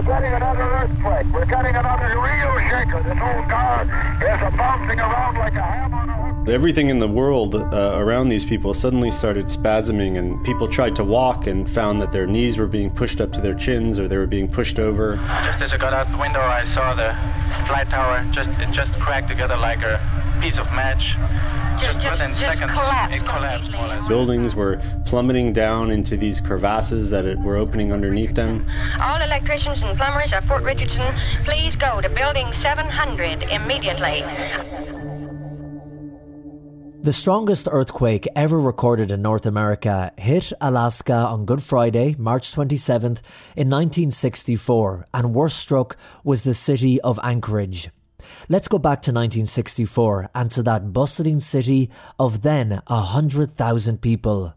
we're getting another earthquake. We're getting another real shaker. This whole car is a bouncing around like a ham on a hook. Everything in the world uh, around these people suddenly started spasming, and people tried to walk and found that their knees were being pushed up to their chins or they were being pushed over. Just as I got out the window, I saw the flight tower just it just cracked together like a piece of match. Just, just- within just seconds, collapsed it collapsed more or less. Buildings were plummeting down into these crevasses that it were opening underneath them. All electricians and plumbers of Fort Richardson, please go to building 700 immediately. The strongest earthquake ever recorded in North America hit Alaska on Good Friday, March 27th, in 1964, and worst struck was the city of Anchorage. Let's go back to 1964 and to that bustling city of then 100,000 people.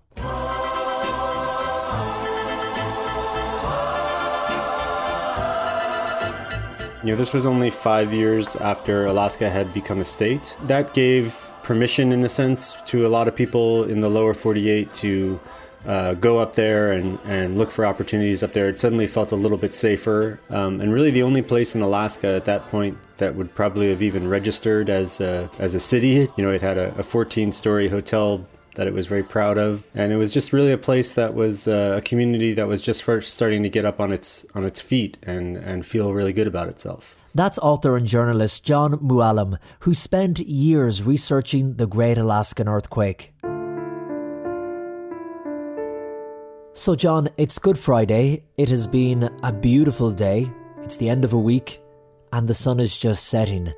You know, this was only five years after Alaska had become a state. That gave permission, in a sense, to a lot of people in the lower 48 to uh, go up there and, and look for opportunities up there. It suddenly felt a little bit safer. Um, and really, the only place in Alaska at that point that would probably have even registered as a, as a city. You know, it had a 14 story hotel that it was very proud of, and it was just really a place that was uh, a community that was just first starting to get up on its on its feet and and feel really good about itself. That's author and journalist Jon Mooallem, who spent years researching the Great Alaskan Earthquake. So, John, it's Good Friday. It has been a beautiful day. It's the end of a week, and the sun is just setting.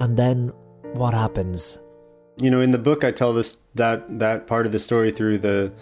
And then what happens? You know, in the book, I tell this that that part of the story through the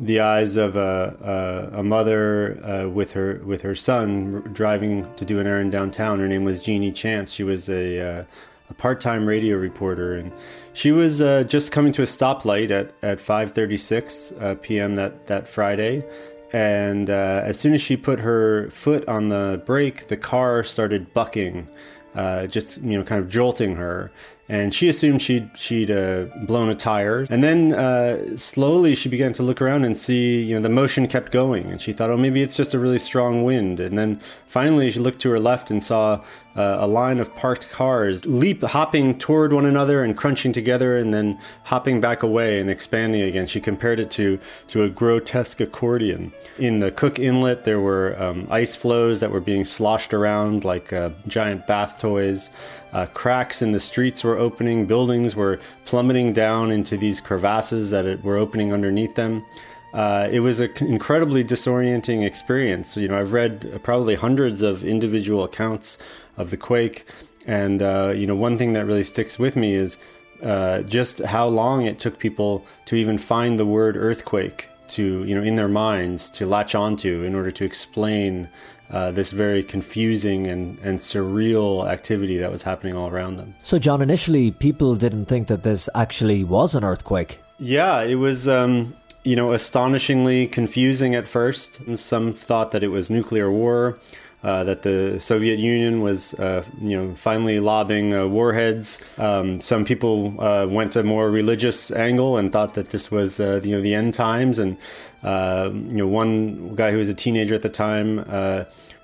the eyes of a a, a mother uh, with her with her son driving to do an errand downtown. Her name was Genie Chance. She was a uh, a part-time radio reporter, and she was uh, just coming to a stoplight at at 5:36 uh, p.m. that that Friday. And uh, as soon as she put her foot on the brake, the car started bucking, uh, just you know, kind of jolting her. And she assumed she'd she'd uh, blown a tire. And then uh, slowly she began to look around and see, you know, the motion kept going. And she thought, oh, maybe it's just a really strong wind. And then finally she looked to her left and saw uh, a line of parked cars leap, hopping toward one another and crunching together, and then hopping back away and expanding again. She compared it to to a grotesque accordion. In the Cook Inlet, there were um, ice floes that were being sloshed around like uh, giant bath toys. Uh, cracks in the streets were opening. Buildings were plummeting down into these crevasses that were opening underneath them. Uh, it was an incredibly disorienting experience. You know, I've read probably hundreds of individual accounts of the quake, and uh, you know, one thing that really sticks with me is uh, just how long it took people to even find the word earthquake to, you know, in their minds to latch onto in order to explain uh, this very confusing and, and surreal activity that was happening all around them. So, John, initially people didn't think that this actually was an earthquake. Yeah, it was, um, you know, astonishingly confusing at first. And some thought that it was nuclear war. Uh, that the Soviet Union was, uh, you know, finally lobbing uh, warheads. Um, some people uh, went a more religious angle and thought that this was, uh, you know, the end times. And uh, you know, one guy who was a teenager at the time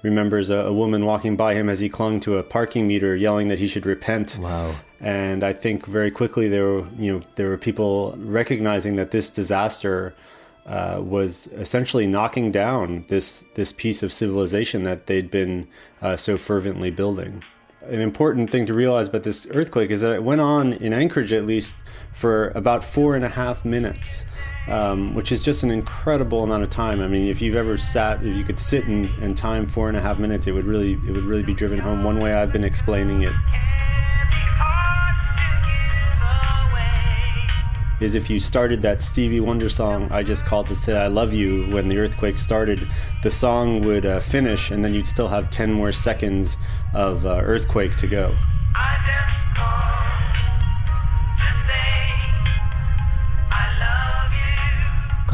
remembers a, a, woman walking by him as he clung to a parking meter, yelling that he should repent. Wow. And I think very quickly there were, you know, there were people recognizing that this disaster. Uh, was essentially knocking down this this piece of civilization that they'd been uh, so fervently building. An important thing to realize about this earthquake is that it went on in Anchorage at least for about four and a half minutes, um, which is just an incredible amount of time. I mean, if you've ever sat, if you could sit and, and time four and a half minutes, it would really it would really be driven home. One way I've been explaining it is if you started that Stevie Wonder song, I Just Called to Say I Love You, when the earthquake started, the song would uh, finish and then you'd still have 10 more seconds of uh, earthquake to go.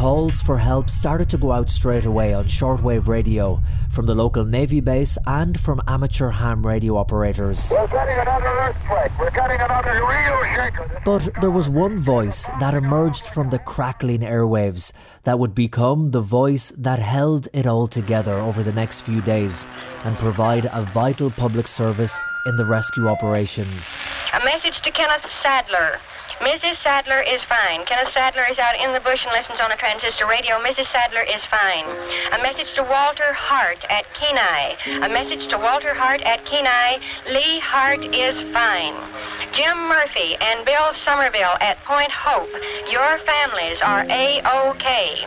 Calls for help started to go out straight away on shortwave radio from the local Navy base and from amateur ham radio operators. We're getting another earthquake. We're getting another real shaker. But there was one voice that emerged from the crackling airwaves that would become the voice that held it all together over the next few days and provide a vital public service in the rescue operations. A message to Kenneth Sadler. Mrs. Sadler is fine. Kenneth Sadler is out in the bush and listens on a transistor radio. Mrs. Sadler is fine. A message to Walter Hart at Kenai. A message to Walter Hart at Kenai. Lee Hart is fine. Jim Murphy and Bill Somerville at Point Hope. Your families are A-OK.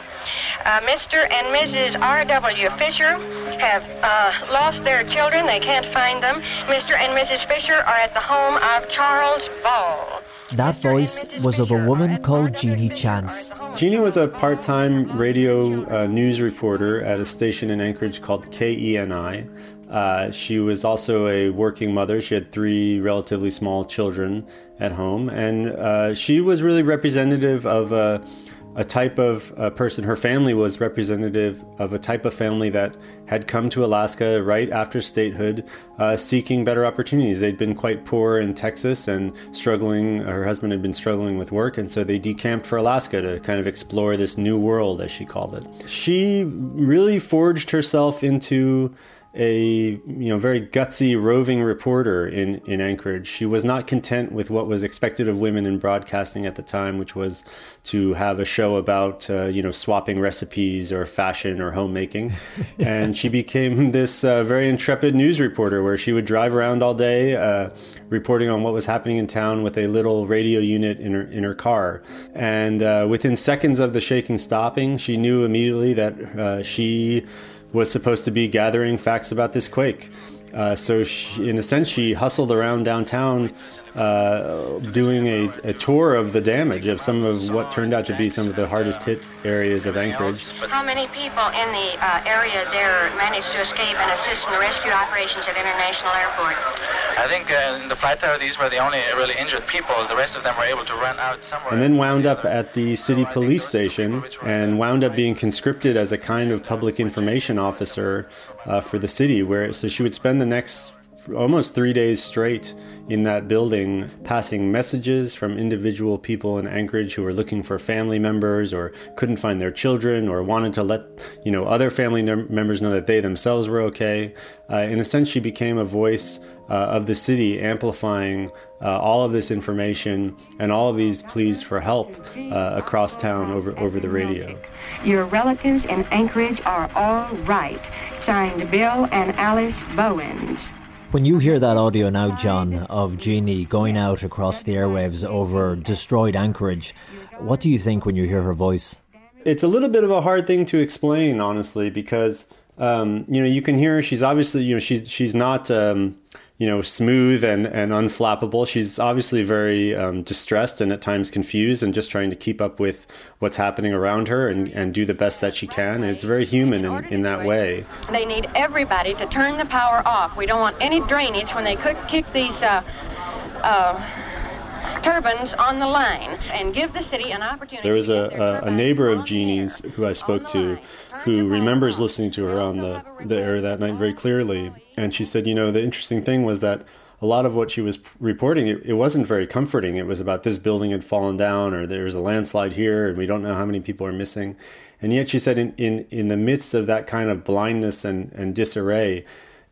Uh, Mr. and Mrs. R.W. Fisher have uh, lost their children. They can't find them. Mr. and Mrs. Fisher are at the home of Charles Ball. That voice was of a woman called Genie Chance. Genie was a part time radio uh, news reporter at a station in Anchorage called KENI. Uh, she was also a working mother. She had three relatively small children at home, and uh, she was really representative of a, a type of person. Her family was representative of a type of family that had come to Alaska right after statehood, uh, seeking better opportunities. They'd been quite poor in Texas and struggling. Her husband had been struggling with work, and so they decamped for Alaska to kind of explore this new world, as she called it. She really forged herself into a you know very gutsy roving reporter in in Anchorage. She was not content with what was expected of women in broadcasting at the time, which was to have a show about uh, you know swapping recipes or fashion or homemaking, and she became this uh, very intrepid news reporter where she would drive around all day uh, reporting on what was happening in town with a little radio unit in her in her car, and uh, within seconds of the shaking stopping, she knew immediately that uh, she was supposed to be gathering facts about this quake. Uh, so, she, in a sense, she hustled around downtown uh, doing a, a, tour of the damage of some of what turned out to be some of the hardest hit areas of Anchorage. How many people in the uh, area there managed to escape and assist in the rescue operations at International Airport? I think uh, in the flight tower, these were the only really injured people. The rest of them were able to run out somewhere. And then wound up at the city police station and wound up being conscripted as a kind of public information officer uh, for the city, where so she would spend the next almost three days straight in that building, passing messages from individual people in Anchorage who were looking for family members or couldn't find their children or wanted to let you know other family members know that they themselves were okay. Uh, in a sense, she became a voice uh, of the city, amplifying uh, all of this information and all of these pleas for help uh, across town over over the radio. Your relatives in Anchorage are all right. Signed, Bill and Alice Bowens. When you hear that audio now, John, of Genie going out across the airwaves over destroyed Anchorage, what do you think when you hear her voice? It's a little bit of a hard thing to explain, honestly, because um, you know you can hear she's obviously you know she's she's not um, you know, smooth and, and unflappable. She's obviously very um, distressed and at times confused and just trying to keep up with what's happening around her and, and do the best that she can. And it's very human in, in that way. They need everybody to turn the power off. We don't want any drainage when they could kick these uh, uh, turbines on the line and give the city an opportunity. There was a, a, a neighbor of Genie's who I spoke to who remembers listening to her on the, the air that night very clearly. And she said, you know, the interesting thing was that a lot of what she was reporting, it, it, wasn't very comforting. It was about this building had fallen down, or there was a landslide here, and we don't know how many people are missing. And yet, she said, in, in, in the midst of that kind of blindness and, and disarray,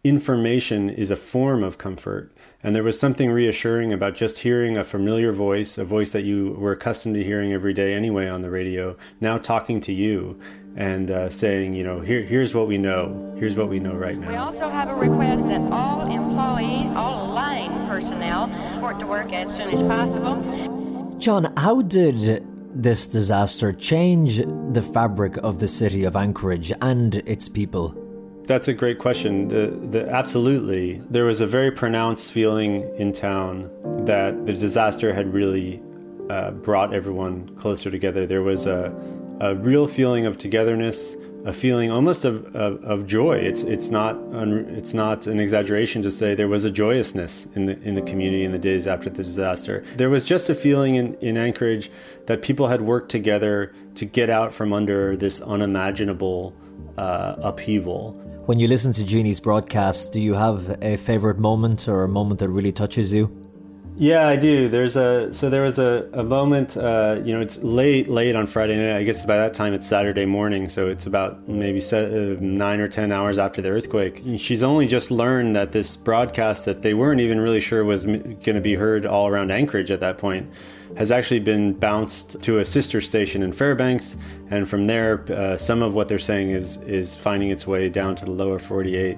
information is a form of comfort. And there was something reassuring about just hearing a familiar voice, a voice that you were accustomed to hearing every day anyway on the radio, now talking to you and uh, saying, you know, here, here's what we know. Here's what we know right now. We also have a request that all employees, all line personnel, report to work as soon as possible. John, how did this disaster change the fabric of the city of Anchorage and its people? That's a great question. The, the, absolutely, there was a very pronounced feeling in town that the disaster had really uh, brought everyone closer together. There was a, a real feeling of togetherness, a feeling almost of, of, of, joy. It's it's not un, it's not an exaggeration to say there was a joyousness in the in the community in the days after the disaster. There was just a feeling in, in Anchorage that people had worked together to get out from under this unimaginable uh, upheaval. When you listen to Genie's broadcast, do you have a favorite moment or a moment that really touches you? Yeah, I do. There's a so there was a, a moment. Uh, you know, it's late late on Friday night. I guess by that time it's Saturday morning, so it's about maybe uh, nine or ten hours after the earthquake. She's only just learned that this broadcast that they weren't even really sure was going to be heard all around Anchorage at that point has actually been bounced to a sister station in Fairbanks, and from there, uh, some of what they're saying is is finding its way down to the lower 48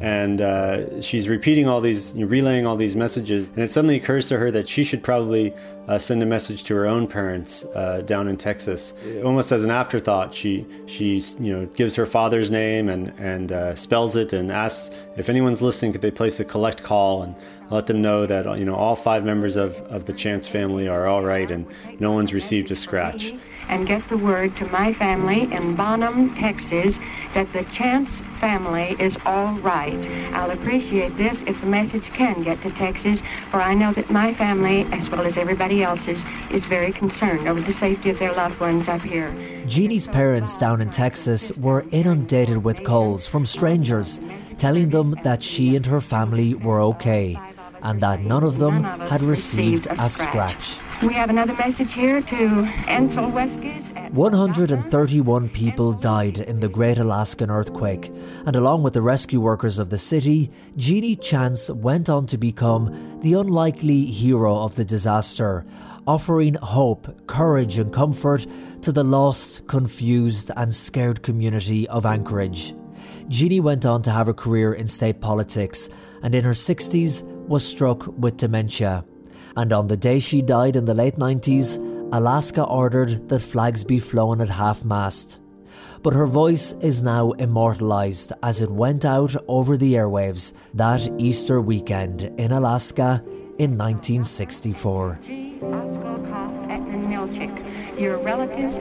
and uh, she's repeating all these, relaying all these messages, and it suddenly occurs to her that she should probably uh, send a message to her own parents uh, down in Texas, almost as an afterthought. She she you know gives her father's name and and uh, spells it and asks if anyone's listening, could they place a collect call and let them know that you know all five members of of the Chance family are all right and no one's received a scratch. And get the word to my family in Bonham, Texas, that the Chance family is all right. I'll appreciate this if the message can get to Texas, for I know that my family, as well as everybody else's, is very concerned over the safety of their loved ones up here. Genie's parents down in Texas were inundated with calls from strangers telling them that she and her family were okay and that none of them had received a scratch. We have another message here to Ansel Weskes. 131 people died in the Great Alaskan Earthquake, and along with the rescue workers of the city, Genie Chance went on to become the unlikely hero of the disaster, offering hope, courage, and comfort to the lost, confused, and scared community of Anchorage. Genie went on to have a career in state politics, and in her 60s was struck with dementia. And on the day she died in the late 90s, Alaska ordered that flags be flown at half mast. But her voice is now immortalised as it went out over the airwaves that Easter weekend in Alaska in 1964. Your relatives